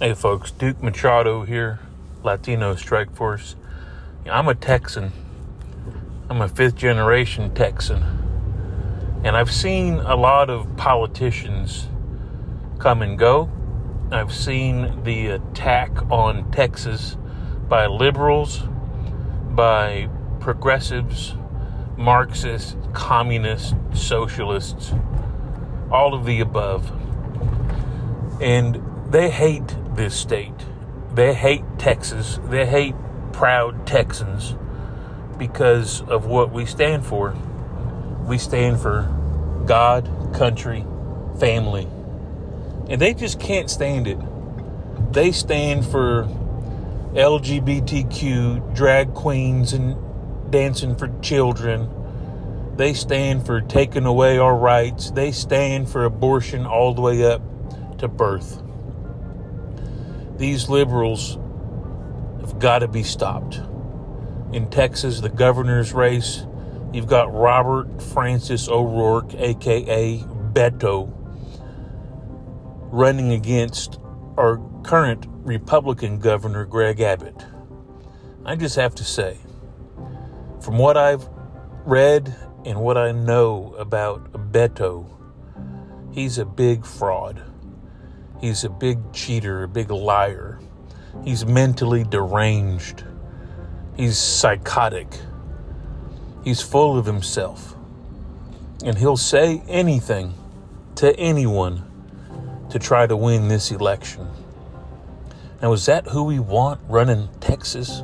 Hey folks, Duke Machado here, Latino Strike Force. I'm a Texan. I'm a fifth generation Texan. And I've seen a lot of politicians come and go. I've seen the attack on Texas by liberals, by progressives, Marxists, communists, socialists, all of the above. And they hate this state. They hate Texas. They hate proud Texans because of what we stand for. We stand for God, country, family. And they just can't stand it. They stand for LGBTQ, drag queens, and dancing for children. They stand for taking away our rights. They stand for abortion all the way up to birth these liberals have got to be stopped. In Texas, the governor's race, you've got Robert Francis O'Rourke, aka Beto, running against our current Republican governor, Greg Abbott. I just have to say, from what I've read and what I know about Beto, he's a big fraud. He's a big cheater, a big liar. He's mentally deranged. He's psychotic. He's full of himself. And he'll say anything to anyone to try to win this election. Now, is that who we want running Texas?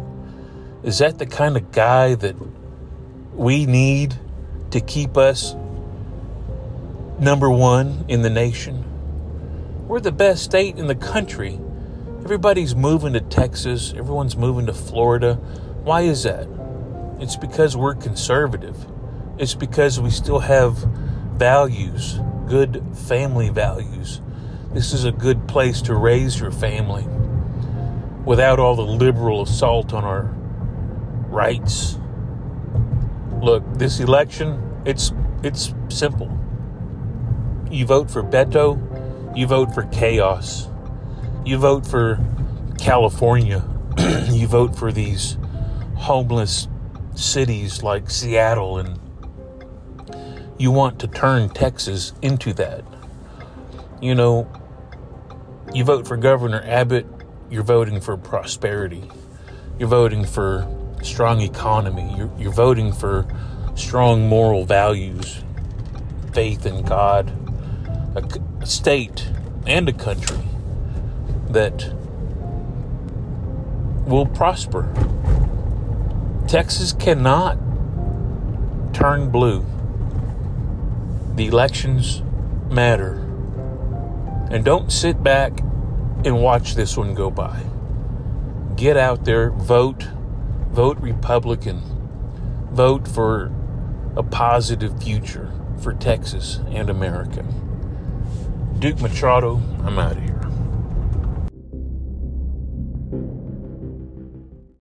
Is that the kind of guy that we need to keep us number one in the nation? We're the best state in the country. Everybody's moving to Texas, everyone's moving to Florida. Why is that? It's because we're conservative. It's because we still have values, good family values. This is a good place to raise your family without all the liberal assault on our rights. Look, this election, it's it's simple. You vote for Beto, you vote for chaos. You vote for California. you vote for these homeless cities like Seattle, and you want to turn Texas into that. You know, you vote for Governor Abbott, you're voting for prosperity. You're voting for strong economy. You're, you're voting for strong moral values, faith in God, a state and a country that will prosper. Texas cannot turn blue. The elections matter. And don't sit back and watch this one go by. Get out there, vote, vote Republican, vote for a positive future for Texas and America. Duke Machado, I'm out of here.